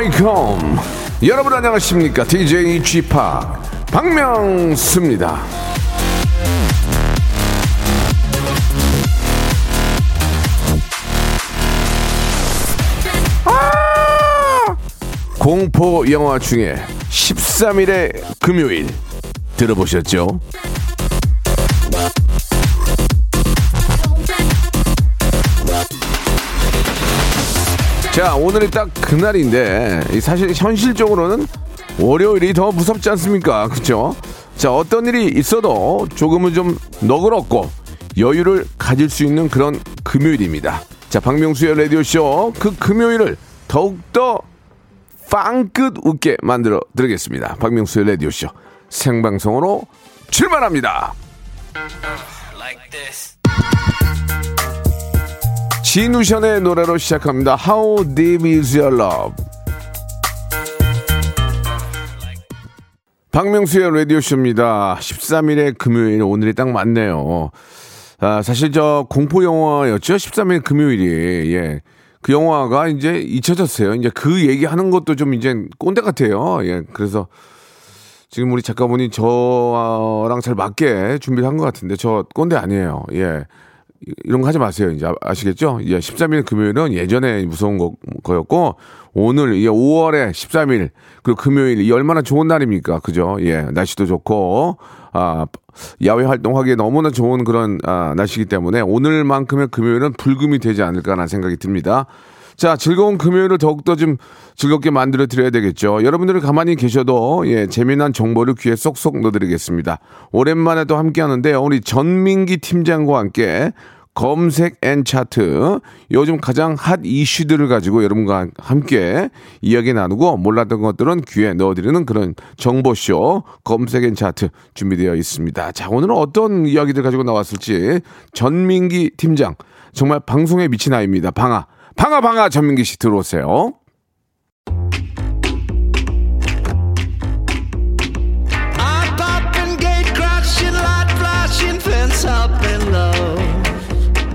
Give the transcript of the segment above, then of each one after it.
웨이컴 여러분 안녕하십니까 DJ g p 박명수입니다 아! 공포 영화 중에 13일의 금요일 들어보셨죠? 자, 오늘이 딱 그날인데, 이 사실 현실적으로는 월요일이 더 무섭지 않습니까? 그쵸? 자, 어떤 일이 있어도 조금은 좀 너그럽고 여유를 가질 수 있는 그런 금요일입니다. 자, 박명수의 라디오쇼 그 금요일을 더욱더 빵끝 웃게 만들어 드리겠습니다. 박명수의 라디오쇼 생방송으로 출발합니다. 진우션의 노래로 시작합니다. How Deep Is Your Love? 박명수의 라디오쇼입니다. 13일의 금요일, 오늘이 딱 맞네요. 아, 사실 저 공포 영화였죠? 13일 금요일이. 예. 그 영화가 이제 잊혀졌어요. 이제 그 얘기하는 것도 좀 이제 꼰대 같아요. 예. 그래서 지금 우리 작가분이 저랑 잘 맞게 준비를 한 것 같은데 저 꼰대 아니에요. 예. 이런 거 하지 마세요. 이제 아- 아시겠죠? 예, 13일 금요일은 예전에 무서운 거, 거였고, 오늘, 예, 5월에 13일, 그리고 금요일, 이 얼마나 좋은 날입니까? 그죠? 예, 날씨도 좋고, 아, 야외 활동하기에 너무나 좋은 그런, 아, 날씨이기 때문에 오늘만큼의 금요일은 불금이 되지 않을까라는 생각이 듭니다. 자, 즐거운 금요일을 더욱더 좀 즐겁게 만들어 드려야 되겠죠. 여러분들은 가만히 계셔도 예, 재미난 정보를 귀에 쏙쏙 넣어드리겠습니다. 오랜만에 또 함께 하는데 우리 전민기 팀장과 함께 검색 and 차트 요즘 가장 핫 이슈들을 가지고 여러분과 함께 이야기 나누고 몰랐던 것들은 귀에 넣어드리는 그런 정보쇼 검색 and 차트 준비되어 있습니다. 자 오늘은 어떤 이야기들 가지고 나왔을지 전민기 팀장 정말 방송에 미친 아이입니다. 방아 방아 방아 전민기 씨 들어오세요.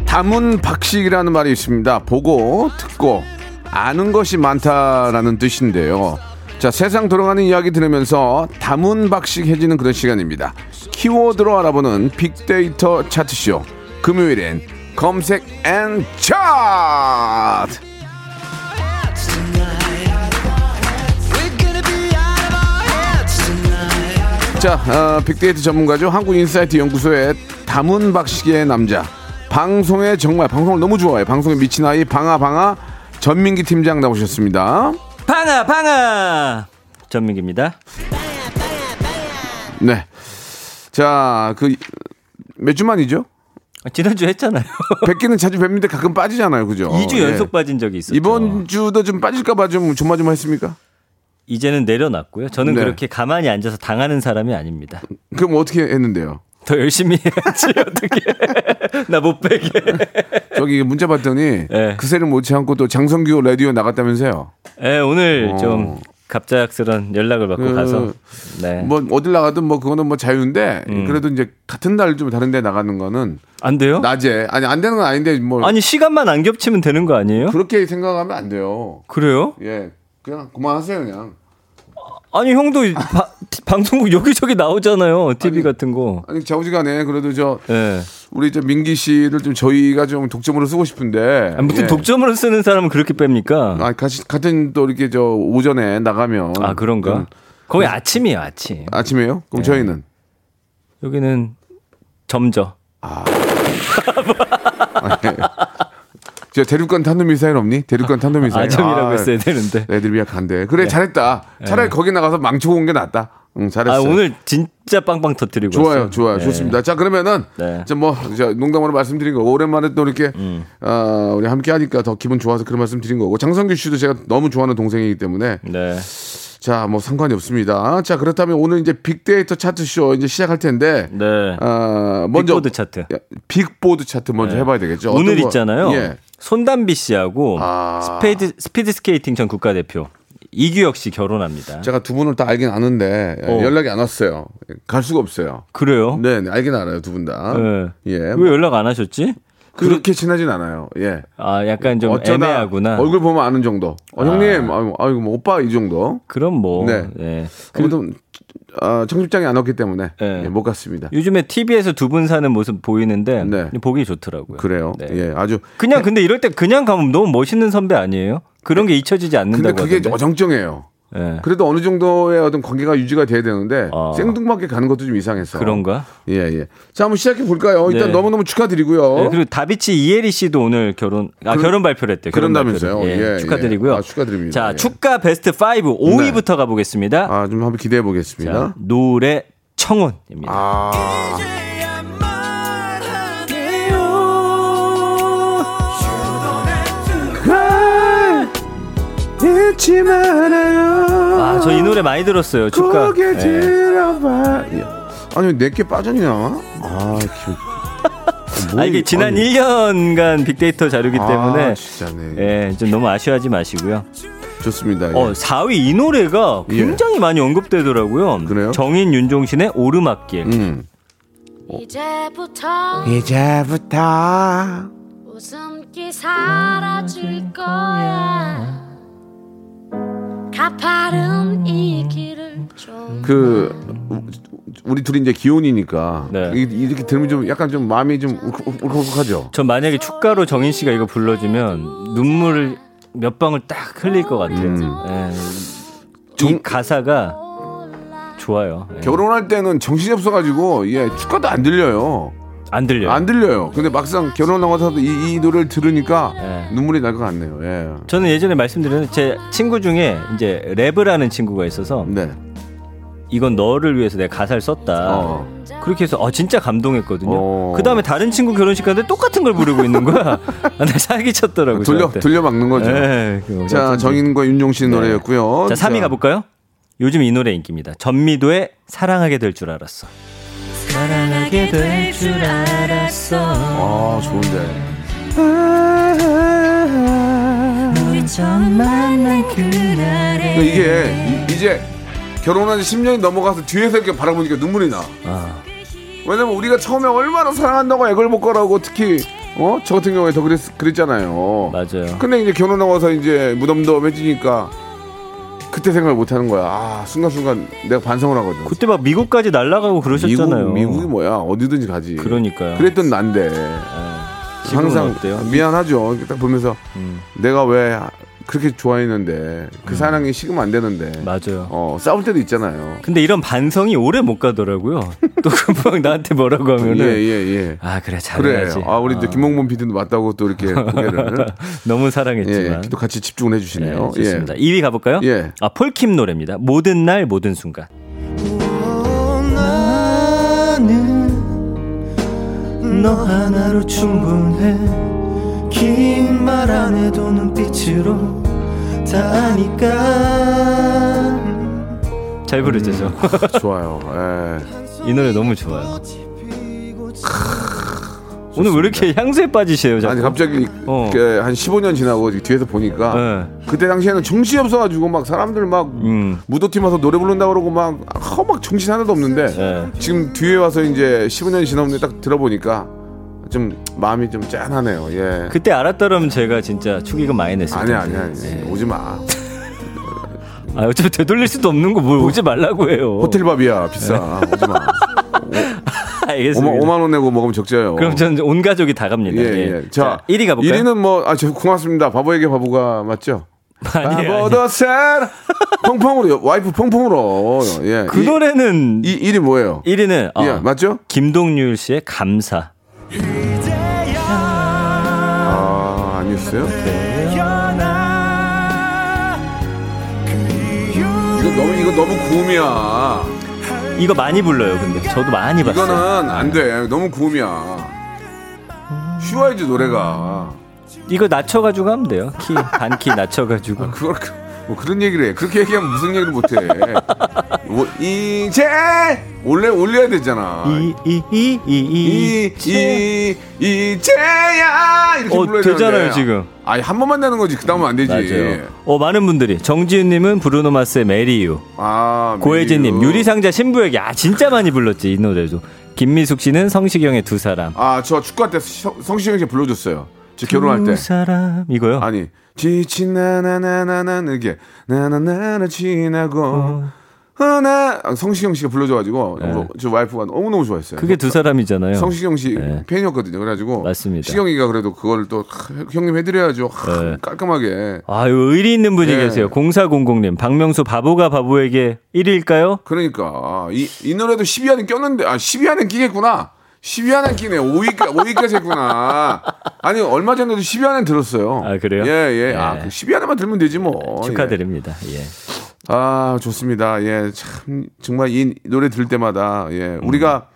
다문 박식이라는 말이 있습니다. 보고 듣고 아는 것이 많다라는 뜻인데요. 자 세상 돌아가는 이야기 들으면서 다문 박식해지는 그런 시간입니다. 키워드로 알아보는 빅데이터 차트쇼 금요일엔 검색 and 차트. 자, 어, 빅데이터 전문가죠. 한국인사이트 연구소의 다문 박식의 남자. 방송에 정말 방송을 너무 좋아해. 방송에 미친 아이 방아 방아 전민기 팀장 나오셨습니다. 방아 방아 전민기입니다. 네. 자, 그 몇 주 만이죠? 지난주 했잖아요. 뵙기는 자주 뵙는데 가끔 빠지잖아요. 그죠? 2주 예. 연속 빠진 적이 있었죠. 이번 주도 좀 빠질까봐 좀 조마조마했습니까? 이제는 내려놨고요. 저는 네. 그렇게 가만히 앉아서 당하는 사람이 아닙니다. 그럼 어떻게 했는데요? 더 열심히 해야지 어떻게 나 못 빼게. 저기 문자 봤더니 네. 그새를 못 참고 또 장성규 라디오 나갔다면서요? 네, 오늘 어. 좀 갑작스런 연락을 받고 그, 가서 네. 뭐 어딜 나가든 뭐 그거는 뭐 자유인데 음. 그래도 이제 같은 날 좀 다른 데 나가는 거는 안 돼요? 낮에 아니 안 되는 건 아닌데 뭐 아니 시간만 안 겹치면 되는 거 아니에요? 그렇게 생각하면 안 돼요. 그래요? 예. 그냥 그만하세요 그냥. 아니 형도 바- 방송국 여기저기 나오잖아요. TV 아니, 같은 거. 아니 자우지간에 그래도 저 예. 우리 저 민기 씨를 좀 저희가 좀 독점으로 쓰고 싶은데 아무튼 예. 독점으로 쓰는 사람은 그렇게 뺍니까? 아 같이 같은 또 이렇게 저 오전에 나가면 아 그런가? 좀 거기 아침이에요 아침. 아침에요? 그럼 네. 저희는 여기는 점저. 아, 예. 저 대륙간 탄도미사일 없니? 대륙간 탄도미사일. 아점이라고 아, 했어야 되는데. 애들이 약한데. 그래 잘했다. 차라리 거기 나가서 망치고 온 게 낫다. 응 잘했어. 아 오늘 진짜 빵빵 터뜨리고 좋아요, 왔어요. 좋아요, 네. 좋습니다. 자 그러면은 네. 음. 뭐저 농담으로 말씀드린 거 오랜만에 또 이렇게 어, 우리 함께 하니까 더 기분 좋아서 그런 말씀 드린 거고 장성규 씨도 제가 너무 좋아하는 동생이기 때문에 네. 자 뭐 상관이 없습니다. 자 그렇다면 오늘 이제 빅데이터 차트 쇼 이제 시작할 텐데 네. 어, 먼저 빅보드 차트. 야, 빅보드 차트 먼저 네. 해봐야 되겠죠. 오늘 있잖아요. 예. 손담비 씨하고 아. 스페이드, 스피드 스케이팅 전 국가대표 이규혁 씨 결혼합니다. 제가 두 분을 다 알긴 아는데 어. 연락이 안 왔어요. 갈 수가 없어요. 그래요? 네, 네, 알긴 알아요, 두 분 다. 네. 예. 왜 연락 안 하셨지? 그렇게 친하진 않아요. 예. 아, 약간 좀 애매하구나. 얼굴 보면 아는 정도. 어, 형님, 아이고, 아이고, 뭐 오빠 이 정도. 그럼 뭐. 네. 예. 아무튼 아, 청첩장이 안 왔기 때문에 네. 예, 못 갔습니다. 요즘에 TV에서 두 분 사는 모습 보이는데 네. 보기 좋더라고요. 그래요. 네. 예, 아주. 그냥 근데 이럴 때 그냥 가면 너무 멋있는 선배 아니에요? 그런 게 잊혀지지 근데 않는다고 그게 하던데. 어정쩡해요. 예. 그래도 어느 정도의 어떤 관계가 유지가 돼야 되는데 아. 생뚱맞게 가는 것도 좀 이상했어. 그런가? 예, 예. 자, 한번 시작해 볼까요? 일단 네. 너무 너무 축하드리고요. 네, 그리고 다비치 이혜리 씨도 오늘 결혼 아 그런- 결혼 발표를 했대요. 그런다면서요? 발표를. 예, 예, 축하드리고요. 예. 아, 축하드립니다. 자, 예. 축가 베스트 5 5위부터 가보겠습니다. 아, 좀 한번 기대해 보겠습니다. 자, 노래 청혼입니다. 아. 잊지 말아요. 아, 저 이 노래 많이 들었어요. 축가. 고개 예. 들어봐. 예. 아니 내게 빠졌냐? 아, 기... 아, 이게 지난 1년간 빅데이터 자료기 때문에 아, 진짜네. 예, 좀 너무 아쉬워하지 마시고요. 좋습니다. 예. 어, 4위 이 노래가 예. 굉장히 많이 언급되더라고요. 그래요? 정인 윤종신의 오르막길. 음. 이제부터 이제부터 웃음기 사라질 거야 그 우- 우리 둘이 이제 기혼이니까 네. 이- 이렇게 들으면 좀 약간 좀 마음이 좀 울컥- 울컥하죠. 전 만약에 축가로 정인 씨가 이거 불러주면 눈물을 몇 방울 딱 흘릴 것 같아요. 음. 예. 정- 이 가사가 좋아요. 예. 결혼할 때는 정신이 없어가지고 예 축가도 안 들려요. 안 들려요. 안 들려요. 근데 막상 결혼하고 나서도 이, 이 노래를 들으니까 예. 눈물이 날 것 같네요. 예. 저는 예전에 말씀드렸는데 제 친구 중에 이제 랩을 하는 친구가 있어서 네. 이건 너를 위해서 내가 가사를 썼다. 어. 그렇게 해서 어 진짜 감동했거든요. 어. 그 다음에 다른 친구 결혼식 가는데 똑같은 걸 부르고 있는 거야. 아, 나 사기 쳤더라고. 돌려. 돌려 막는 거죠. 예, 그거 자. 정인과 윤종 신 네. 노래였고요. 자 3위 가볼까요? 요즘 이 노래 인기입니다. 전미도의 사랑하게 될 줄 알았어. 사랑하게 될 줄 알았어. 아 좋은데. 우리 처음 만난 그날에 그러니까 이게 이- 이제 결혼한 지 10년이 넘어가서 뒤에서 이렇게 바라보니까 눈물이 나. 아, 왜냐면 우리가 처음에 얼마나 사랑한다고 애걸 못 거라고 특히 어? 저 같은 경우에 더 그랬, 그랬잖아요. 맞아요. 근데 이제 결혼하고 와서 이제 무덤덤해지니까 그때 생각을 못 하는 거야. 아, 순간순간 내가 반성을 하거든. 그때 막 미국까지 날아가고 그러셨잖아요. 미국, 미국이 뭐야? 어디든지 가지. 그러니까요. 그랬던 난데. 지금은 항상 어때요? 미안하죠. 딱 보면서 음, 내가 왜 그렇게 좋아했는데 그 사랑이 식으면 안 되는데. 맞아요. 어, 싸울 때도 있잖아요. 근데 이런 반성이 오래 못 가더라고요. 또 금방 나한테 뭐라고 하면은 예, 예, 예. 아 그래 그래. 잘해야지. 아, 우리 또 김홍범 PD도 맞다고 또 이렇게 고개를. 너무 예, 사랑했지만. 또 같이 집중을 네, 해주시네요. 좋습니다. 2위 가볼까요? 예. 아 폴킴 노래입니다. 모든 날 모든 순간. 너 하나로 충분해 긴 말 안 해도 눈빛으로 다 아니까 잘 부르죠, 저. 예. 좋아요. 예. 이 노래 너무 좋아요. 오늘 왜 이렇게 향수에 빠지세요, 자꾸? 아니 갑자기 어. 그, 한 15년 지나고 뒤에서 보니까 네. 그때 당시에는 정신이 없어가지고 막 사람들 막 음. 무도팀 와서 노래 부른다 그러고 막, 아, 막 정신 하나도 없는데 네. 지금 뒤에 와서 이제 15년이 지났는데 딱 들어보니까 좀 마음이 좀 짠하네요. 예. 그때 알았더라면 제가 진짜 축의금 많이 냈을 텐데. 아니야 아니야 아니야. 오지 마. 아, 어차피 되돌릴 수도 없는 거 뭘 오지 말라고 해요. 호텔 밥이야 비싸. 오지 마. 알겠습니다. 5만, 원 내고 먹으면 적자요. 그럼 저는 온 가족이 다 갑니다. 예, 예. 예. 자, 1위 가볼까요? 1위는 뭐, 아, 저 고맙습니다. 바보에게 바보가 맞죠? 바보도 살 펑펑으로, 와이프 펑펑으로. 예. 그 이- 노래는 이 1위 뭐예요? 1위는 어, 예, 맞죠? 김동률 씨의 감사. 아, 아니었어요? 이거 너무, 이거 너무 구음이야. 이거 많이 불러요, 근데 저도 많이 봤어요. 이거는 안 돼. 너무 구음이야. 쉬워야지, 노래가. 이거 낮춰가지고 하면 돼요. 키, 반키 낮춰가지고. 그걸, 그- 뭐 그런 얘기를 해. 그렇게 얘기하면 무슨 얘기를 못해. 뭐, 이제 올려 올려야 되잖아. 이이이이이 이, 이, 이제야 이렇게 어, 불러야 되잖아요, 되는데. 지금. 아니 한 번만 내는 거지. 그 다음은 안 되지. 맞아요. 어 많은 분들이 정지윤님은 브루노 마스의 메리유, 아, 고혜진님. 유리상자 신부에게 아 진짜 많이 불렀지 이 노래도. 김미숙 씨는 성시경의 두 사람. 아, 저 축구할 때 성- 성시경 씨 불러줬어요. 저 결혼할 때. 두 사람 이거요? 아니 지친 나나나나나 이게 나나나나 지나고 하나 아, 성시경 씨가 불러줘가지고 네. 저 와이프가 너무 너무 좋아했어요. 그게 두 사람이잖아요. 성시경 씨 네. 팬이었거든요. 그래가지고 맞습니다. 시경이가 그래도 그걸 또 하, 형님 해드려야죠. 하, 네. 깔끔하게. 아, 요 의리 있는 분이 네. 계세요. 0400님. 박명수 바보가 바보에게 1위일까요? 그러니까 이, 이 노래도 12안에 꼈는데 아 12안에 끼겠구나. 12안에 끼네. 5위까지 5위까지 했구나. 아니 얼마 전에도 12안에 들었어요. 아, 그래요? 예 예. 네. 아 12안에만 들면 되지 뭐. 예. 축하드립니다. 예. 아, 좋습니다. 예, 참, 정말 이 노래 들을 때마다, 예, 우리가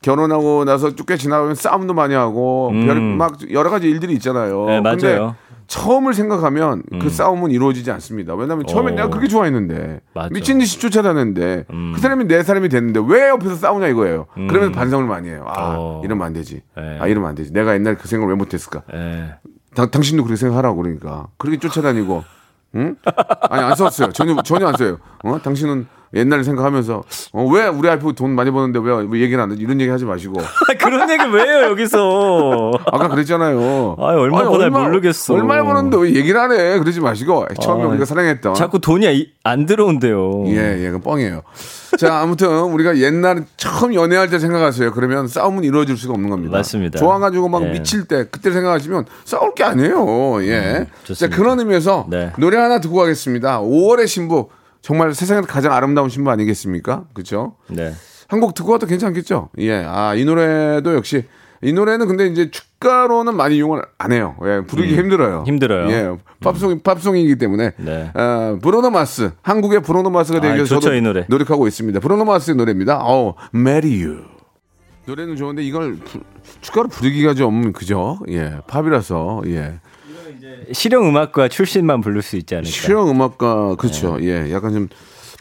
결혼하고 나서 쭉 지나가면 싸움도 많이 하고, 별, 막 여러 가지 일들이 있잖아요. 음. 네, 맞아요. 음. 근데 처음을 생각하면 그 싸움은 이루어지지 않습니다. 왜냐면 처음엔 어. 내가 그렇게 좋아했는데, 맞아. 음. 미친 듯이 쫓아다녔는데, 그 사람이 내 사람이 됐는데, 왜 옆에서 싸우냐 이거예요. 그러면서 반성을 많이 해요. 아, 어. 이러면 안 되지. 네. 아, 이러면 안 되지. 내가 옛날에 그 생각을 왜 못했을까. 예. 당, 당신도 그렇게 생각하라고 그러니까 그렇게 쫓아다니고 응? 아니 안 썼어요 전혀 전혀 안 써요 어 당신은 옛날 생각하면서 어, 왜 우리 와이프 돈 많이 버는데 왜, 왜 얘기를 안 해? 이런 얘기 하지 마시고 그런 얘기 왜 해요, 여기서? 아까 그랬잖아요 아이, 얼마 버나 모르겠어. 얼마 버는데 왜 얘기를 안 해? 그러지 마시고 처음에 아, 우리가 사랑했던 자꾸 돈이 이- 안 들어온대요. 예, 예, 그건 뻥이에요. 자, 아무튼 우리가 옛날 처음 연애할 때 생각하세요. 그러면 싸움은 이루어질 수가 없는 겁니다. 맞습니다. 좋아가지고 막 예. 미칠 때 그때 생각하시면 싸울 게 아니에요. 예. 자, 좋습니다. 그런 의미에서 네. 노래 하나 듣고 가겠습니다. 5월의 신부. 정말 세상에서 가장 아름다운 신부 아니겠습니까? 그렇죠? 네. 한 곡 듣고 와도 괜찮겠죠? 예. 아, 이 노래도 역시 이 노래는 근데 이제 축가로는 많이 이용을 안 해요. 예, 부르기 힘들어요. 음. 힘들어요. 예, 팝송 팝송이기 때문에. 네. 어, 브로노 마스 한국의 브로노 마스가 되기 아, 위해서 좋죠, 저도 이 노래. 노력하고 있습니다. 브로노 마스의 노래입니다. 어, Marry You. 노래는 좋은데 이걸 부- 축가로 부르기가 좀 그죠? 예, 팝이라서 예. 실용 음악과 출신만 부를 수 있지 않을까. 실용 음악가 그렇죠. 예, 약간 좀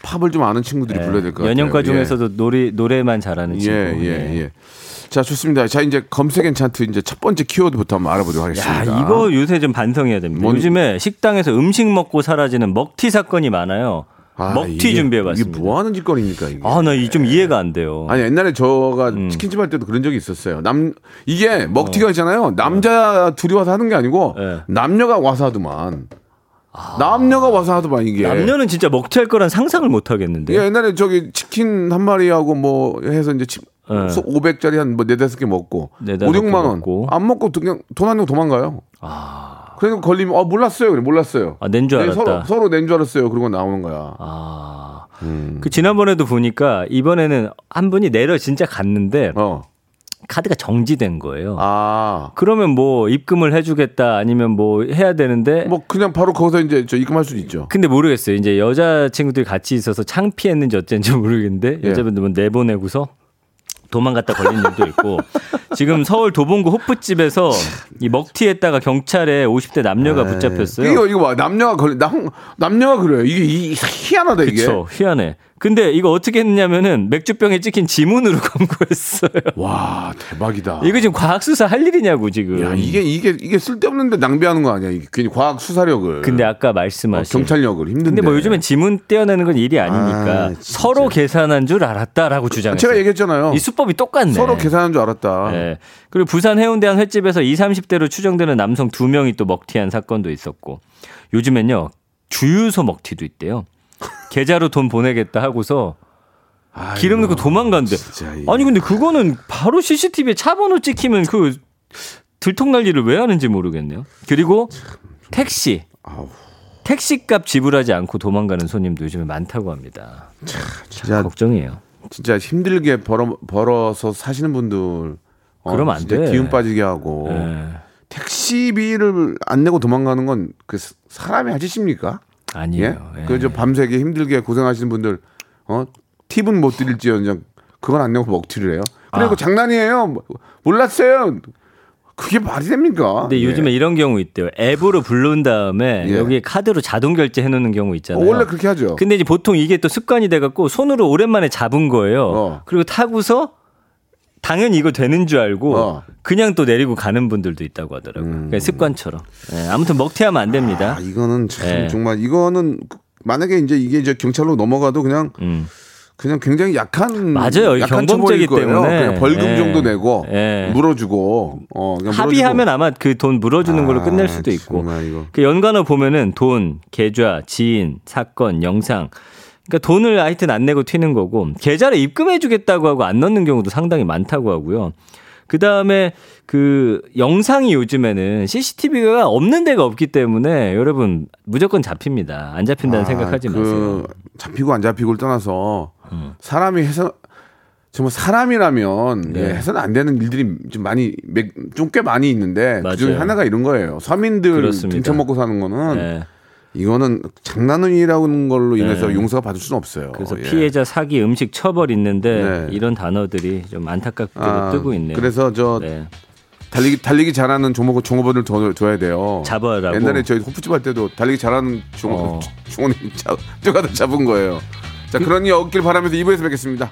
팝을 좀 아는 친구들이 네. 불러야 될 것 같아요. 연영과 예. 중에서도 노래 노래만 잘하는 예, 친구. 예, 예. 자, 좋습니다. 자, 이제 검색엔 차트 이제 첫 번째 키워드부터 한번 알아보도록 야, 하겠습니다. 이거 요새 좀 반성해야 됩니다. 뭔- 요즘에 식당에서 음식 먹고 사라지는 먹튀 사건이 많아요. 아, 먹튀 준비해봤습니다. 이게 뭐 하는 짓거리입니까, 이게? 아, 나이좀 이해가 안 돼요. 아니 옛날에 저가 음. 치킨집 할 때도 그런 적이 있었어요. 남 이게 먹튀가 있잖아요. 남자 둘이 와서 하는 게 아니고 네. 남녀가 와서 하더만. 남녀가 와서 하더만 이게. 남녀는 진짜 먹튀할 거란 상상을 못 하겠는데. 예, 옛날에 저기 치킨 한 마리하고 뭐 해서 이제 집 네. 500짜리 한뭐 네다섯 개 먹고 네다섯 5, 개 6만 원. 먹고. 안 먹고 그냥 돈안 내고 도망가요. 그래서 걸리면 어 몰랐어요. 그래 몰랐어요. 아, 낸줄 네, 알았다. 서로 서로 낸 줄 알았어요. 그러고 나오는 거야. 아. 음. 그 지난번에도 보니까 이번에는 한 분이 내려 진짜 갔는데 어. 카드가 정지된 거예요. 아. 그러면 뭐 입금을 해주겠다 아니면 뭐 해야 되는데 뭐 그냥 바로 거기서 이제 저 입금할 수도 있죠. 근데 모르겠어요. 이제 여자 친구들이 같이 있어서 창피했는지 어쩐지 모르겠는데 예. 여자분들 뭐 내보내고서 도망갔다 걸린 일도 있고 지금 서울 도봉구 호프집에서 이 먹튀했다가 경찰에 50대 남녀가 붙잡혔어요. 이거 이거 봐 남녀가 걸리 남 남녀가 그래요. 이게 이, 희한하다 이게. 그쵸 희한해. 근데 이거 어떻게 했냐면은 맥주병에 찍힌 지문으로 검거했어요. 와 대박이다. 이거 지금 과학 수사 할 일이냐고 지금. 야 이게 이게 이게 쓸데없는데 낭비하는 거 아니야? 이게 괜히 과학 수사력을. 근데 아까 어, 말씀하신 경찰력을 힘든데. 근데 뭐 요즘엔 지문 떼어내는 건 일이 아니니까 아. 서로 계산한 줄 알았다라고 주장했어요. 제가 얘기했잖아요. 이 수법이 똑같네. 서로 계산한 줄 알았다. 네. 그리고 부산 해운대 한 횟집에서 20, 30대로 추정되는 남성 두 명이 또 먹튀한 사건도 있었고 요즘엔요 주유소 먹튀도 있대요. 계좌로 돈 보내겠다 하고서 기름 넣고 도망간대. 아니 근데 그거는 바로 CCTV에 차 번호 찍히면 그 들통날리를 왜 하는지 모르겠네요. 그리고 택시. 택시값 지불하지 않고 도망가는 손님도 요즘에 많다고 합니다. 진짜 걱정이에요. 진짜 힘들게 벌어 벌어서 사시는 분들. 어, 그러면 안 돼. 기운 빠지게 하고 예. 택시비를 안 내고 도망가는 건 그 사람이 할 짓입니까? 예? 아니에요. 예. 그저 밤새게 힘들게 고생하시는 분들 어 팁은 못 드릴지언정 그건 안 내고 먹튀를 해요. 그리고 아. 장난이에요. 뭐, 몰랐어요. 그게 말이 됩니까? 근데 예. 요즘에 이런 경우 있대요. 앱으로 부른 다음에 예. 여기 카드로 자동 결제 해 놓는 경우 어, 있잖아요. 원래 그렇게 하죠. 근데 이제 보통 이게 또 습관이 돼갖고 손으로 오랜만에 잡은 거예요. 어. 그리고 타고서 당연히 이거 되는 줄 알고 어. 그냥 또 내리고 가는 분들도 있다고 하더라고요. 그러니까 습관처럼. 예, 아무튼 먹튀하면 안 됩니다. 아, 이거는 참 예. 정말 이거는 만약에 이제 이게 이제 경찰로 넘어가도 그냥 음. 그냥 굉장히 약한 맞아요. 이 약한 경범죄이기. 때문에. 그냥 벌금 예. 정도 내고 예. 물어주고 어 그냥 합의하면 아마 그 돈 물어주는 걸로 아, 끝낼 수도 있고. 그 연관어 보면은 돈, 계좌, 지인, 사건, 영상. 그러니까 돈을 하여튼 안 내고 튀는 거고 계좌를 입금해 주겠다고 하고 안 넣는 경우도 상당히 많다고 하고요. 그 다음에 그 영상이 요즘에는 CCTV가 없는 데가 없기 때문에 여러분 무조건 잡힙니다. 안 잡힌다는 아, 생각하지 그 마세요. 잡히고 안 잡히고를 떠나서 음. 사람이 해서 정말 사람이라면 네. 예, 해서는 안 되는 일들이 좀 많이 좀 꽤 많이 있는데 그 중에 맞아요. 하나가 이런 거예요. 서민들. 등쳐먹고 사는 거는 네. 이거는 장난이라는 걸로 인해서 네. 용서가 받을 수는 없어요. 그래서 예. 피해자 사기 음식 처벌 있는데 네. 이런 단어들이 좀 안타깝게도 아, 뜨고 있네요. 그래서 저 네. 달리기 달리기 잘하는 종목 종업원을 더 줘야 돼요. 잡아라고? 옛날에 저희 호프집 할 때도 달리기 잘하는 종업 어. 종원이 쪼가다 잡은 거예요. 자 그런 일 없길 바라면서 2부에서 뵙겠습니다.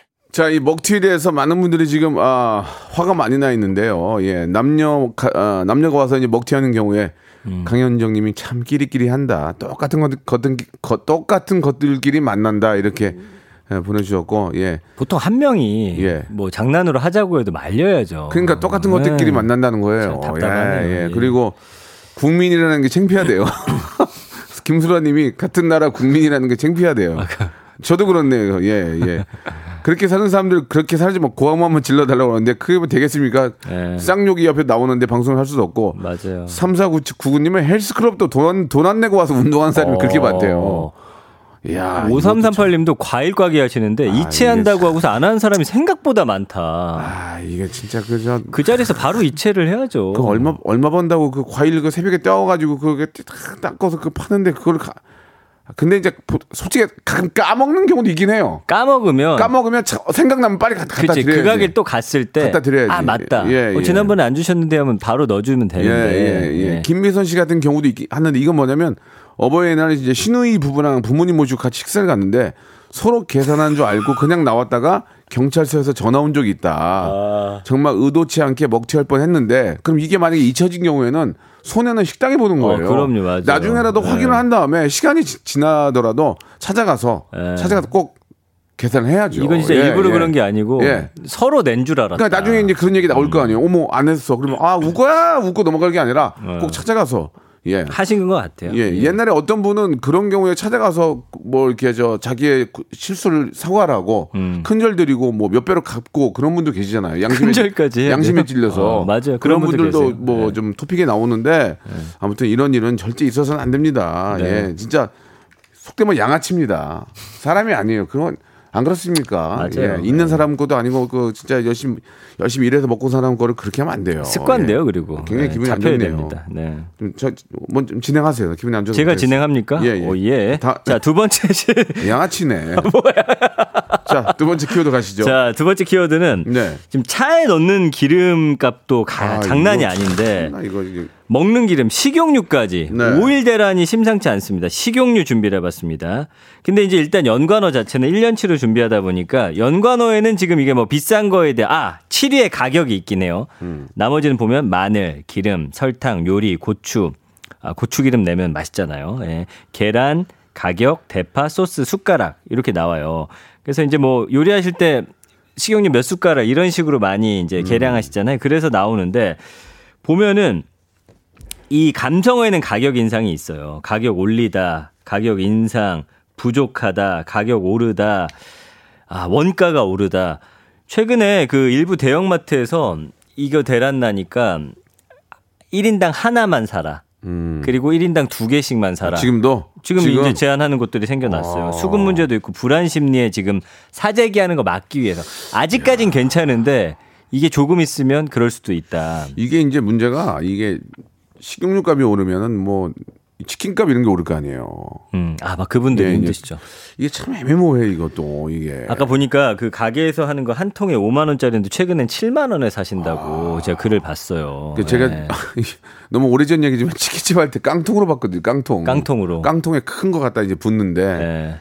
자, 이 먹튀에 대해서 많은 분들이 지금 아, 화가 많이 나 있는데요. 예, 남녀 가, 아, 남녀가 와서 이제 먹튀하는 경우에 음. 강현정님이 참 끼리끼리 한다. 똑같은 것, 것 똑같은 것들끼리 만난다 이렇게 예, 보내주셨고, 예, 보통 한 명이 예. 뭐 장난으로 하자고 해도 말려야죠. 그러니까 똑같은 것들끼리 네. 만난다는 거예요. 참 답답하네요. 예, 예. 예. 그리고 국민이라는 게 창피하대요. 김수라님이 같은 나라 국민이라는 게 창피하대요. 저도 그렇네요. 예, 예. 그렇게 사는 사람들 그렇게 살지 뭐 고함 한번 질러달라고 하는데 그게 뭐 되겠습니까? 예. 쌍욕이 옆에 나오는데 방송을 할 수도 없고. 맞아요. 3499님은 헬스클럽도 돈, 돈 안 내고 와서 운동하는 사람이 그렇게 어. 많대요. 이야. 5338님도 과일 과기 하시는데 이체한다고 이게 하고서 안 하는 사람이 생각보다 많다. 아, 이게 진짜 그저 그 자리에서 바로 이체를 해야죠. 그 얼마 얼마 번다고 그 과일 그 새벽에 떼어가지고 그게 딱 닦아서 그 파는데 그걸 가. 근데 이제 보- 솔직히 가끔 까먹는 경우도 있긴 해요. 까먹으면 까먹으면 차- 생각나면 빨리 갖다 그치 드려야지. 그 가게 또 갔을 때 갖다 드려야지. 아 맞다. 예, 어, 예. 지난번에 안 주셨는데 하면 바로 넣어주면 예, 되는데. 예, 예. 예. 김미선 씨 같은 경우도 있긴 하는데 이건 뭐냐면 어버이날에 이제 신우이 부부랑 부모님 모시고 같이 식사를 갔는데 서로 계산한 줄 알고 그냥 나왔다가 경찰서에서 전화 온 적이 있다. 아. 정말 의도치 않게 먹튀할 뻔 했는데 그럼 이게 만약에 잊혀진 경우에는 손해는 식당이 보는 어, 거예요. 그럼요, 맞아요. 나중에라도 네. 확인을 한 다음에 시간이 지, 지나더라도 찾아가서 네. 찾아가서 꼭 계산을 해야죠. 이건 진짜 예, 일부러 예. 그런 게 아니고 예. 서로 낸 줄 알았다. 그러니까 나중에 이제 그런 얘기 나올 거 아니에요. 어머 안 했어. 그러면 아 우거야 웃고 넘어갈 게 아니라 네. 꼭 찾아가서 예. 하신 것 같아요. 예, 옛날에 어떤 분은 그런 경우에 찾아가서 뭐 이렇게 저 자기의 구- 실수를 사과하고 음. 큰절 드리고 뭐 몇 배로 갚고 그런 분도 계시잖아요. 양심에 큰절까지 양심에? 찔려서 어, 맞아요. 그런 그런 분들 분들도 계세요. 뭐 네. 좀 토픽에 나오는데 아무튼 이런 일은 절대 있어서는 안 됩니다. 네. 예, 진짜 속되면 양아치입니다. 사람이 아니에요. 그건 안 그렇습니까? 맞아요. 예, 있는 네. 사람 것도 아니고 그 진짜 열심히 열심히 일해서 먹고 사는 거를 그렇게 하면 안 돼요. 습관인데요, 예. 그리고 굉장히 네, 기분이 안 좋네요. 됩니다. 네. 좀, 저, 뭐, 좀 진행하세요. 기분이 안 좋아서. 제가. 진행합니까? 예, 예. 오, 예. 다- 자, 두 번째 시- 양아치네. 자, 두 번째 키워드 가시죠. 자, 두 번째 키워드는 네. 지금 차에 넣는 기름값도 가- 아, 장난이 이거 아닌데 참나 이거, 이게. 먹는 기름 식용유까지 네. 오일 대란이 심상치 않습니다. 식용유 준비를 해봤습니다. 근데 이제 일단 연관어 자체는 1년치로 준비하다 보니까 연관어에는 지금 이게 뭐 비싼 거에 대한 아 7위의 가격이 있긴 해요. 음. 나머지는 보면 마늘, 기름, 설탕, 요리, 고추 아 고추기름 내면 맛있잖아요. 예. 계란, 가격, 대파, 소스, 숟가락 이렇게 나와요. 그래서 이제 뭐 요리하실 때 식용유 몇 숟가락 이런 식으로 많이 음. 이제 계량하시잖아요. 그래서 나오는데 보면은 이 감성어에는 가격 인상이 있어요. 가격 올리다, 가격 인상, 부족하다, 가격 오르다, 아, 원가가 오르다. 최근에 그 일부 대형마트에서 이거 대란 나니까 1인당 하나만 사라. 그리고 1인당 두 개씩만 사라. 음. 지금도 지금, 이제 제한하는 곳들이 생겨났어요. 아. 수급 문제도 있고 불안 심리에 지금 사재기 하는 거 막기 위해서 아직까진 괜찮은데 이게 조금 있으면 그럴 수도 있다. 이게 이제 문제가 이게 식용유 값이 오르면은 뭐 치킨값 이런 게 오를 거 아니에요. 음, 아, 막 그분들 예, 힘드시죠. 이게 참 애매모호해 이것도 이게. 아까 보니까 그 가게에서 하는 거 한 통에 5만 원짜리인데 최근엔 7만 원에 사신다고 제가 글을 봤어요. 아. 그 제가 예. 너무 오래전 얘기지만 치킨집 할 때 깡통으로 봤거든요. 깡통. 깡통으로. 깡통에 큰 거 갖다 이제 붓는데 예.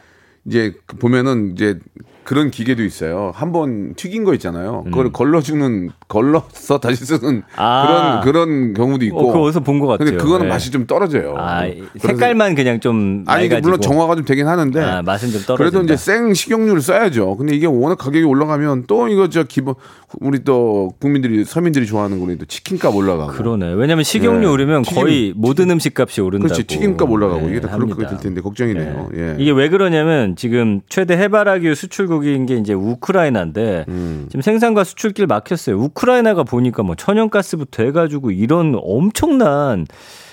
이제 그 보면은 이제 그런 기계도 있어요. 한 번 튀긴 거 있잖아요. 음. 그걸 걸러주는 걸러서 다시 쓰는 아. 그런 그런 경우도 있고. 어, 그거 어디서 본 것 같아요. 근데 그거는 예. 맛이 좀 떨어져요. 아, 색깔만 그냥 좀 아니 이게 맑아지고. 물론 정화가 좀 되긴 하는데 아, 맛은 좀 떨어진다. 그래도 이제 생 식용유를 써야죠. 근데 이게 워낙 가격이 올라가면 또 이거 저 기본 우리 또 국민들이 서민들이 좋아하는 거는 또 치킨값 올라가고 그러네. 왜냐면 식용유 예. 오르면 튀김, 거의 모든 음식 값이 오른다고. 그렇지 튀김값 올라가고 예, 이게 다 그렇게. 될 텐데 걱정이네요. 예. 이게 왜 그러냐면 지금 최대 해바라기 수출국인 게 이제 우크라이나인데 음. 지금 생산과 수출길 막혔어요. 우크라이나가 보니까 뭐 천연가스부터 해가지고 이런 엄청난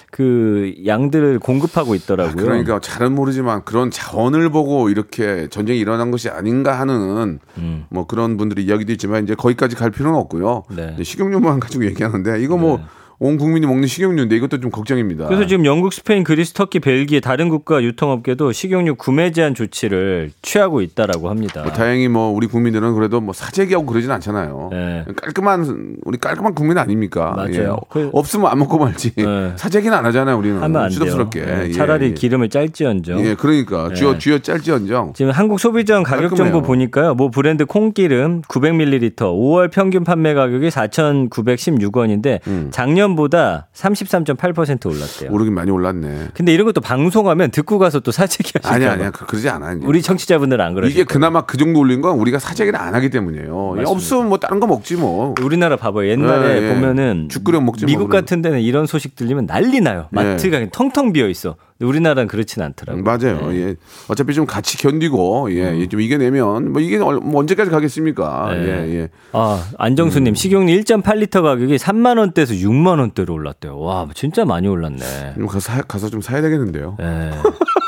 그 양들을 공급하고 있더라고요. 그러니까 잘은 모르지만 그런 자원을 보고 이렇게 전쟁이 일어난 것이 아닌가 하는 음. 뭐 그런 분들이 이야기도 있지만 이제 거기까지 갈 필요는 없고요. 네. 식용유만 가지고 얘기하는데 이거 뭐 온 국민이 먹는 식용유인데 이것도 좀 걱정입니다. 그래서 지금 영국, 스페인, 그리스, 터키, 벨기에 다른 국가 유통업계도 식용유 구매 제한 조치를 취하고 있다라고 합니다. 뭐 다행히 뭐 우리 국민들은 그래도 뭐 사재기하고 그러진 않잖아요. 네. 깔끔한 우리 깔끔한 국민 아닙니까? 맞아요. 예. 그- 없으면 안 먹고 말지. 네. 사재기는 안 하잖아요. 우리는 하면 안 수덥스럽게. 돼요. 네, 예, 차라리 예. 기름을 짤지언정. 예, 그러니까 쥐어 쥐어 짤지언정. 지금 한국 소비자원 가격 깔끔해요. 정보 보니까요. 뭐 브랜드 콩기름 900ml 5월 평균 판매 가격이 4,916원인데 음. 작년 보다 33.8% 올랐대요. 오르긴 많이 올랐네. 근데 이런 것도 방송하면 듣고 가서 또 사재기 아니야 봐. 아니야 그- 그러지 않아. 이제. 우리 청취자분들은 안 그러실 이게. 그나마 그 정도 올린 건 우리가 사재기를 안 하기 때문이에요. 맞습니다. 없으면 뭐 다른 거 먹지 뭐. 우리나라 봐봐요. 옛날에 예, 예. 보면은 죽 끓여 먹지 뭐, 미국 그러면. 같은 데는 이런 소식 들리면 난리 나요. 마트가 그냥 텅텅 비어 있어. 우리나라는 그렇진 않더라고요. 음, 맞아요. 네. 예. 어차피 좀 같이 견디고 예, 음. 예, 좀 이겨내면 뭐 이게 얼- 뭐 언제까지 가겠습니까? 네. 예, 예. 아, 안정수님, 식용유 1.8리터 가격이 3만 원대에서 6만 원대로 올랐대요. 와, 진짜 많이 올랐네. 좀 가서 사, 가서 좀 사야 되겠는데요. 예.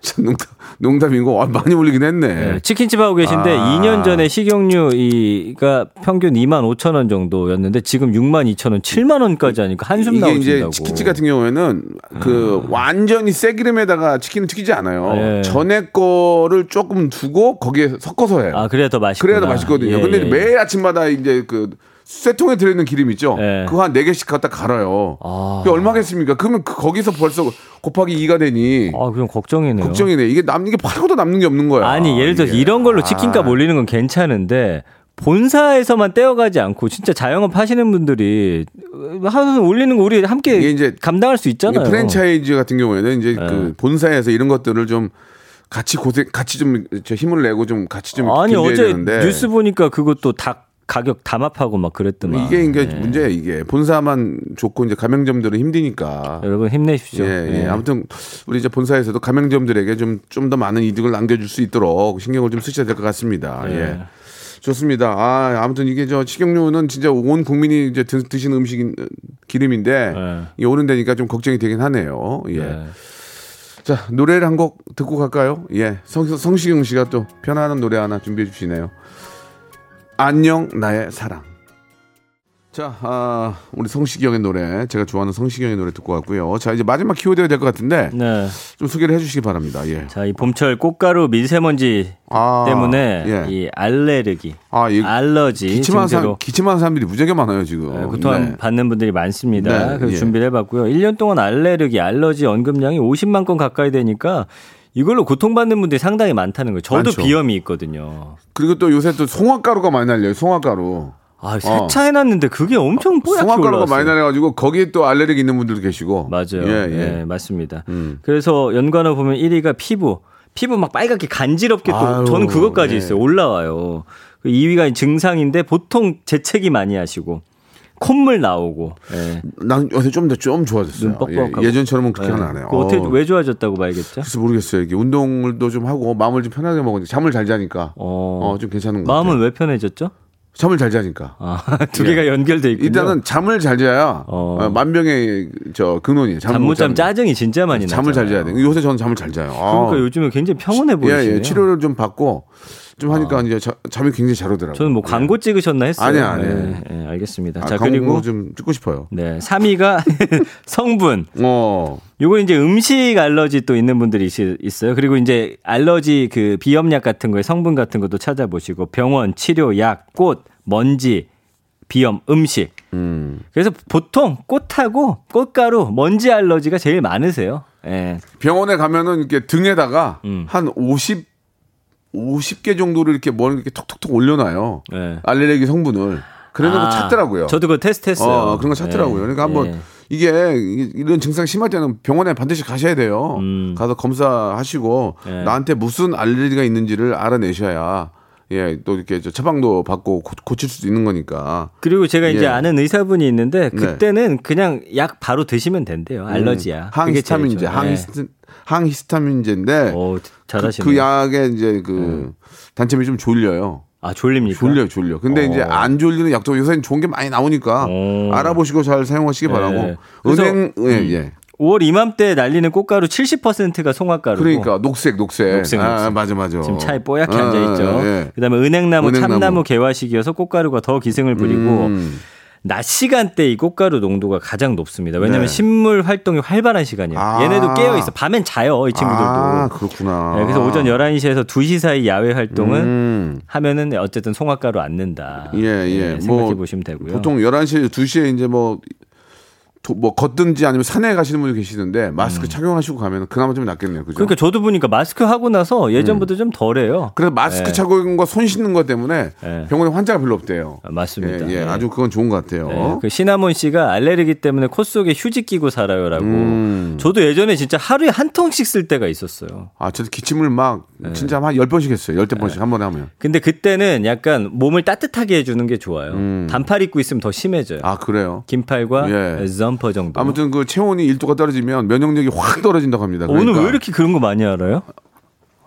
참 농담, 농담이고 아, 많이 올리긴 했네. 예, 치킨집 하고 계신데 아. 2년 전에 식용유 이가 평균 2만 5천 원 정도였는데 지금 6만 2천 원, 7만 원까지 하니까 한숨 이게 이제 나오신다고. 음. 치킨집 같은 경우에는 그 완전히 새 기름에다가 치킨을 튀기지 않아요. 예. 전에 거를 조금 두고 거기에 섞어서 해요. 아, 그래야 더 맛있구나. 그래야 더 맛있거든요. 예, 근데 예. 매일 아침마다 이제 그 쇠통에 들어있는 기름 있죠. 예. 그거 한 네개씩 갖다 갈아요. 아. 그게 얼마겠습니까? 그러면 그- 거기서 벌써 곱하기 2가 되니 아, 그럼 걱정이네요. 걱정이네. 이게 남는 게 팔고도 남는 게 없는 거야. 아니, 예를 들어서. 이런 걸로 치킨값 아. 올리는 건 괜찮은데 본사에서만 떼어가지 않고 진짜 자영업 하시는 분들이 하는 올리는 거 우리 함께 이제 감당할 수 있잖아요. 프랜차이즈 같은 경우에는 이제 네. 그 본사에서 이런 것들을 좀 같이 고생 같이 좀저 힘을 내고 좀 같이 좀 아니 어제 되는데 뉴스 보니까 그것도 다 가격 담합하고 막 그랬더만. 이게 이게 예. 문제야 이게 본사만 좋고 이제 가맹점들은 힘드니까. 여러분 힘내십시오. 예, 예. 예. 아무튼 우리 이제 본사에서도 가맹점들에게 좀 좀 더 많은 이득을 남겨줄 수 있도록 신경을 좀 쓰셔야 될 것 같습니다. 예. 예. 좋습니다. 아, 아무튼 이게 저 식용유는 진짜 온 국민이 이제 드, 드시는 음식 인 기름인데 예. 이게 오른다니까 좀 걱정이 되긴 하네요. 예. 예. 자, 노래를 한 곡 듣고 갈까요? 예. 성, 성시경 씨가 또 편안한 노래 하나 준비해 주시네요. 안녕, 나의 사랑. 자, 아, 우리 성시경의 노래, 제가 좋아하는 성시경의 노래 듣고 왔고요. 자, 이제 마지막 키워드가 될 것 같은데 네. 좀 소개를 해 주시기 바랍니다. 예. 자, 이 봄철 꽃가루 미세먼지 아, 때문에 예. 이 알레르기, 아, 이 알러지 기침하는 사람, 기침하는 사람들이 무지하게 많아요, 지금. 네, 고통 네. 받는 분들이 많습니다. 네, 그래서 예. 준비를 해봤고요. 1년 동안 알레르기, 알러지 언급량이 50만 건 가까이 되니까 이걸로 고통받는 분들이 상당히 많다는 거예요. 저도 많죠. 비염이 있거든요. 그리고 또 요새 또 송화가루가 많이 날려요, 송화가루. 아, 세차해놨는데 그게 엄청 뽀얗게 어. 송화가루가. 많이 날려가지고 거기에 또 알레르기 있는 분들도 계시고. 맞아요. 예, 예, 예. 맞습니다. 음. 그래서 연관어 보면 1위가 피부. 피부 막 빨갛게 간지럽게 또 아유, 저는 그것까지 예. 있어요. 올라와요. 그 2위가 증상인데 보통 재채기 많이 하시고 콧물 나오고. 예. 난 요새 좀 더좀 좋아졌어요. 예, 전처럼은 그렇게 예. 안 해요. 그거 어떻게 어. 왜 좋아졌다고 봐야겠죠? 글쎄 모르겠어요. 이게 운동을도 좀 하고 마음을 좀 편하게 먹으니까 잠을 잘 자니까 어. 어, 좀 괜찮은 것 마음은 같아요. 왜 편해졌죠? 잠을 잘 자니까. 아, 두 개가 연결돼 있군요. 일단은 잠을 잘 자야 어. 어, 만병의 저 근원이에요. 잠을 잠못못 자면 자면. 짜증이 진짜 많이 나. 잠을 잘 자야 돼. 요새 저는 잠을 잘 자요. 아. 그러니까 요즘에 굉장히 평온해 보이시네요. 예, 예. 치료를 좀 받고 좀 하니까 이제 자- 잠이 굉장히 잘 오더라고요. 저는 뭐 광고 찍으셨나 했어요. 아니야, 아니야. 네, 네, 알겠습니다. 아, 자, 그리고 좀 찍고 싶어요. 네, 3위가 성분. 어. 요거 이제 음식 알러지 또 있는 분들이 있- 있어요. 그리고 이제 알러지 그 비염약 같은 거에 성분 같은 것도 찾아보시고 병원, 치료, 약, 꽃, 먼지, 비염, 음식. 음. 그래서 보통 꽃하고 꽃가루, 먼지 알러지가 제일 많으세요. 예. 병원에 가면은 이렇게 등에다가 음. 한 50, 50개 정도를 이렇게 뭘 이렇게 톡톡톡 올려놔요. 네. 알레르기 성분을. 그런 거 아, 찾더라고요. 저도 그거 테스트 했어요. 어, 그런 거 찾더라고요. 그러니까 한번 예. 이게 이- 이런 증상 심할 때는 병원에 반드시 가셔야 돼요. 음. 가서 검사하시고 예. 나한테 무슨 알레르기가 있는지를 알아내셔야 예, 또 이렇게 저 처방도 받고 고, 고칠 수도 있는 거니까. 그리고 제가 이제 예. 아는 의사분이 있는데 네. 그때는 그냥 약 바로 드시면 된대요. 알러지야. 음, 항히스타민제. 항히스타, 항히스타민제인데 예. 오, 그, 잘하시네. 그 약의 이제 그 단점이 좀 졸려요. 아 졸립니까? 졸려, 졸려. 근데 어. 이제 안 졸리는 약도 요새는 좋은 게 많이 나오니까 어. 알아보시고 잘 사용하시기 네. 바라고. 은행, 예, 예. 5월 이맘때 날리는 꽃가루 70%가 송화가루고 그러니까 녹색, 녹색. 녹색, 아, 녹색. 맞아, 맞아. 지금 차에 뽀얗게 아, 앉아 있죠. 아, 예. 그다음에 은행나무, 은행나무. 참나무 개화식이어서 꽃가루가 더 기승을 부리고 음. 낮 시간대 이 꽃가루 농도가 가장 높습니다. 왜냐하면 네. 식물 활동이 활발한 시간이에요. 아. 얘네도 깨어 있어. 밤엔 자요 이 친구들도. 아, 그렇구나. 네, 그래서 오전 11시에서 2시 사이 야외 활동은 음. 하면은 어쨌든 송화가루 안 는다. 예, 예. 네, 생각해 뭐 보시면 되고요. 보통 11시, 2시에 이제 뭐, 도- 뭐 걷든지 아니면 산에 가시는 분이 계시는데 마스크 착용하시고 가면 그나마 좀 낫겠네요. 그죠? 음. 그러니까 저도 보니까 마스크 하고 나서 예전보다 좀 덜해요. 그래서 마스크 네. 착용과 손 씻는 것 때문에 네. 병원에 환자가 별로 없대요. 아, 맞습니다. 예, 예, 네. 아주 그건 좋은 것 같아요. 네, 그 시나몬 씨가 알레르기 때문에 코 속에 휴지 끼고 살아요라고. 음. 저도 예전에 진짜 하루에 한 통씩 쓸 때가 있었어요. 아, 저도 기침을 막 네. 진짜 한 10번씩 했어요. 10번씩 한 번에 하면. 근데 그때는 약간 몸을 따뜻하게 해주는 게 좋아요. 반팔 입고 있으면 더 심해져요. 음. 아, 그래요? 긴팔과 예. 점퍼 정도. 아무튼 그 체온이 1도가 떨어지면 면역력이 확 떨어진다고 합니다. 오늘 그러니까. 왜 이렇게 그런 거 많이 알아요?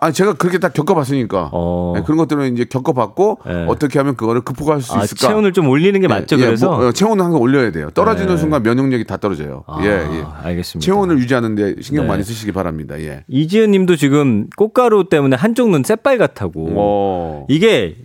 아니 제가 그렇게 다 겪어봤으니까 어. 네, 그런 것들은 이제 겪어봤고 네. 어떻게 하면 그거를 극복할 수 아, 있을까? 체온을 좀 올리는 게 맞죠, 예, 그래서? 뭐, 어, 체온은 항상 올려야 돼요. 떨어지는 네. 순간 면역력이 다 떨어져요. 아, 예, 예. 알겠습니다. 체온을 유지하는데 신경 네. 많이 쓰시기 바랍니다. 예. 이지은 님도 지금 꽃가루 때문에 한쪽 눈 새빨갛다고. 어. 이게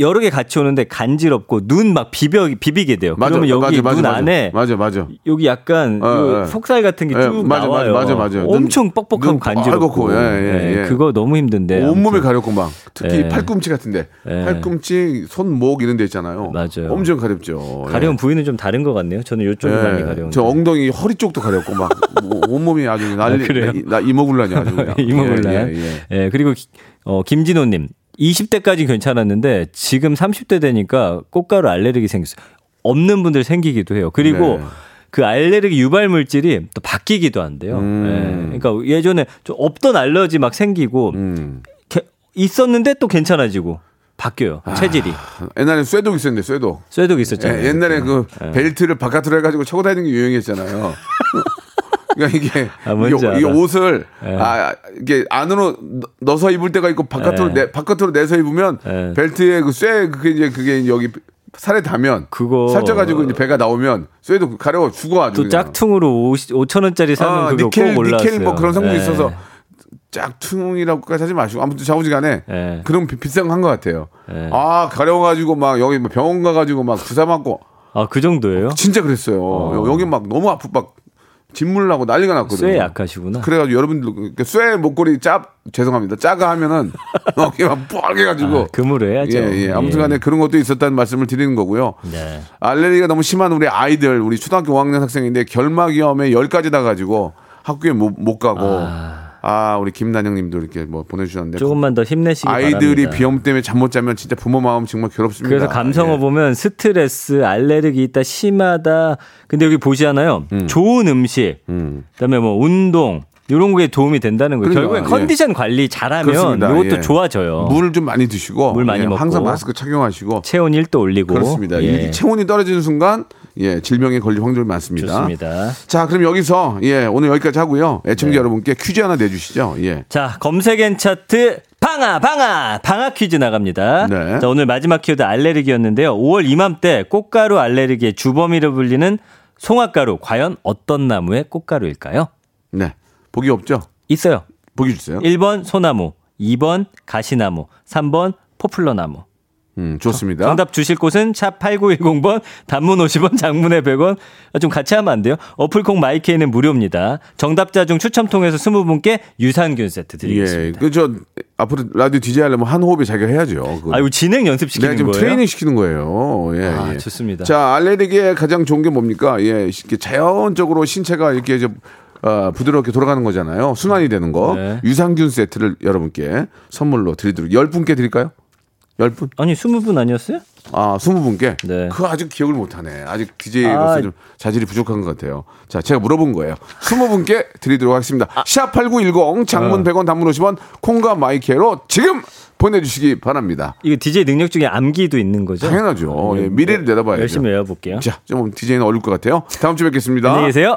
여러 개 같이 오는데 간지럽고 눈 막 비벼 비비게 돼요. 맞아, 그러면 여기 맞아, 맞아, 눈 맞아. 안에 맞아, 맞아. 여기 약간 어, 요 어. 속살 같은 게 예, 맞아, 나와요. 맞아, 맞아, 맞아. 엄청 눈- 뻑뻑하고 눈 간지럽고. 예, 예, 네, 예. 그거 너무 힘든데. 아무튼. 가렵고 막 특히 예. 팔꿈치 같은데 예. 팔꿈치, 손목 이런 데 있잖아요. 맞아요. 엄청 가렵죠. 예. 가려운 부위는 좀 다른 것 같네요. 저는 이쪽이 많이 가려운. 저 엉덩이 허리 쪽도 가렵고 막 온몸이 아주 난리 아? 나 이모굴란이 아주. 이모굴란. 예, 예, 예. 예, 그리고 기- 어, 김진호님 20대까지 괜찮았는데 지금 30대 되니까 꽃가루 알레르기 생겼어요. 없는 분들 생기기도 해요. 그리고 네. 그 알레르기 유발 물질이 또 바뀌기도 한대요. 음. 예, 그러니까 예전에 좀 없던 알러지 막 생기고 음. 게- 있었는데 또 괜찮아지고 바뀌어요. 아. 체질이. 옛날에 쇠독 있었는데 쇠독. 쇠독 있었잖아요. 예, 옛날에 그 예. 벨트를 바깥으로 해가지고 차고 다니는 게 유행했잖아요. 그러니까 이게, 아, 이게 알아. 옷을 예. 아 이게 안으로 넣- 넣어서 입을 때가 있고 바깥으로 예. 내, 바깥으로 내서 입으면 예. 벨트에 그쇠 그게 이제 그게 여기 살에 닿으면 그거- 살쪄가지고 이제 배가 나오면 쇠도 가려워 죽어 아주 또 그냥. 짝퉁으로 5천 원짜리 사는 아, 그거 니켈. 니켈 뭐 그런 성분이 예. 있어서 짝퉁이라고까지 하지 마시고 아무튼 자우지간에 예. 그런 비, 비싼 거 한 것 같아요. 예. 아 가려워가지고 막 여기 뭐 병원 가가지고 막 주사 맞고 아, 그 정도예요? 진짜 그랬어요. 여기 막 너무 아프 막 진물 나고 난리가 났거든요. 쇠 약하시구나. 그래가지고 여러분들 그쇠 목걸이 짭 죄송합니다. 짜가 하면은 어깨 막 뻘개가지고 아, 금으로 해야죠. 예, 예. 아무튼간에 그런 것도 있었다는 말씀을 드리는 거고요. 네. 알레르기가 너무 심한 우리 아이들, 우리 초등학교 5학년 학생인데 결막염에 열까지 나가지고 학교에 못, 못 가고 아. 우리 김난영님도 이렇게 뭐 보내주셨는데 조금만 더 힘내시기 아이들이 바랍니다. 비염 때문에 잠 못 자면 진짜 부모 마음 정말 괴롭습니다. 그래서 감성어 예. 보면 스트레스, 알레르기 있다, 심하다. 근데 여기 보시잖아요. 좋은 음식, 음. 그다음에 뭐 운동 이런 거에 도움이 된다는 거예요. 그러니까, 결국엔 컨디션 관리 잘하면. 이것도 예. 좋아져요. 물을 좀 많이 드시고 물 많이 예, 먹고. 항상 마스크 착용하시고 체온 1도 올리고 그렇습니다. 예. 이 체온이 떨어지는 순간 예 질병에 걸릴 확률이 많습니다. 좋습니다. 자 그럼 여기서 예 오늘 여기까지 하고요. 애청자 네. 여러분께 퀴즈 하나 내주시죠. 예. 자 검색엔 차트 박 방아, 방아, 방아 퀴즈 나갑니다. 네. 자, 오늘 마지막 키워드 알레르기였는데요. 5월 이맘때 꽃가루 알레르기의 주범이라 불리는 송화가루, 과연 어떤 나무의 꽃가루일까요? 네. 보기 없죠? 있어요. 보기 주세요. 1번 소나무, 2번 가시나무, 3번 포플러나무. 음, 좋습니다. 정답 주실 곳은 샵 8910번, 단문 50원, 장문의 100원. 아, 좀 같이 하면 안 돼요? 어플콩 마이케이는 무료입니다. 정답자 중 추첨 통해서 20분께 유산균 세트 예. 드리겠습니다. 그, 저, 앞으로 라디오 DJ 하려면 한 호흡에 자기가 해야죠. 그거. 아, 이거 진행 연습시키는 지금 거예요? 트레이닝 시키는 거예요. 예, 아, 예. 좋습니다. 자, 알레르기의 가장 좋은 게 뭡니까? 예, 이렇게 자연적으로 신체가 이렇게 좀 어, 부드럽게 돌아가는 거잖아요. 순환이 되는 거. 네. 유산균 세트를 여러분께 선물로 드리도록. 10분께 드릴까요? 10분? 아니, 20분 아니었어요? 아, 20분께? 네. 그거 아직 기억을 못하네. 아직 DJ로서 아. 좀 자질이 부족한 것 같아요. 자, 제가 물어본 거예요. 20분께 드리도록 하겠습니다. 아. 샵8910 장문 어. 100원 단문 50원 콩과 마이케로 지금 보내주시기 바랍니다. 이거 DJ 능력 중에 암기도 있는 거죠? 당연하죠. 예, 미래를 내다봐야죠. 열심히 외워볼게요. 자, 좀 DJ는 어려울 것 같아요. 다음 주에 뵙겠습니다. 안녕히 계세요.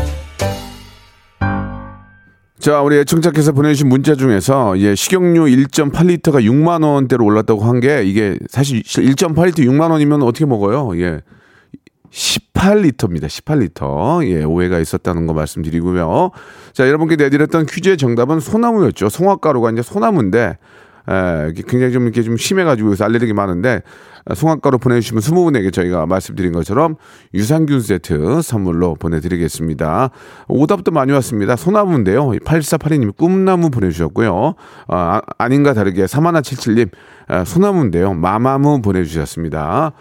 자, 우리 애청자께서 보내주신 문자 중에서 예, 식용유 1.8리터가 6만 원대로 올랐다고 한 게 이게 사실 1.8리터 6만 원이면 어떻게 먹어요? 예. 18리터입니다. 18리터. 예, 오해가 있었다는 거 말씀드리고요. 자, 여러분께 내드렸던 퀴즈의 정답은 소나무였죠. 송화가루가 이제 소나무인데, 에, 이게 굉장히 좀 이렇게 좀 심해가지고 여기서 알레르기 많은데, 아, 송화가루 보내주시면 20분에게 저희가 말씀드린 것처럼 유산균 세트 선물로 보내드리겠습니다. 오답도 많이 왔습니다. 소나무인데요. 8482님 꿈나무 보내주셨고요. 아, 아닌가 다르게 사마나77님 아, 소나무인데요. 마마무 보내주셨습니다.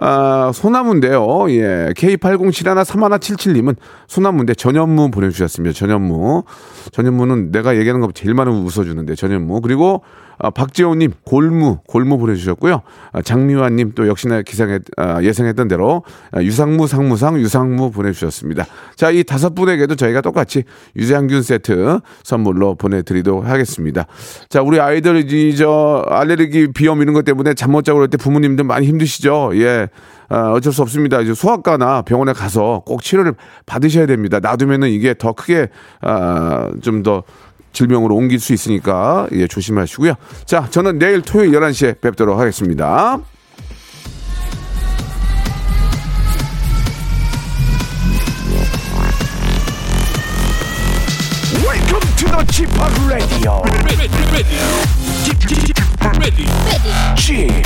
아, 소나무인데요. 예. K80713177님은 소나무인데 전현무 보내주셨습니다. 전현무. 전현무는 내가 얘기하는 거 제일 많이 웃어주는데, 전현무. 그리고, 아, 박재호님 골무 골무 보내주셨고요. 아, 장미화 님 또 역시나 기상했 아, 예상했던 대로 아, 유상무 상무상 유상무 보내주셨습니다. 자 이 다섯 분에게도 저희가 똑같이 유산균 세트 선물로 보내드리도록 하겠습니다. 자 우리 아이들 이저 알레르기 비염 이런 것 때문에 잠 못 자고 그럴 때 부모님들 많이 힘드시죠? 예. 아, 어쩔 수 없습니다. 이제 소아과나 병원에 가서 꼭 치료를 받으셔야 됩니다. 놔두면은 이게 더 크게 아, 좀더 질병으로 옮길 수 있으니까 예, 조심하시고요. 자, 저는 내일 토요일 11시에 뵙도록 하겠습니다. to Chip Radio. Chip Radio. Chip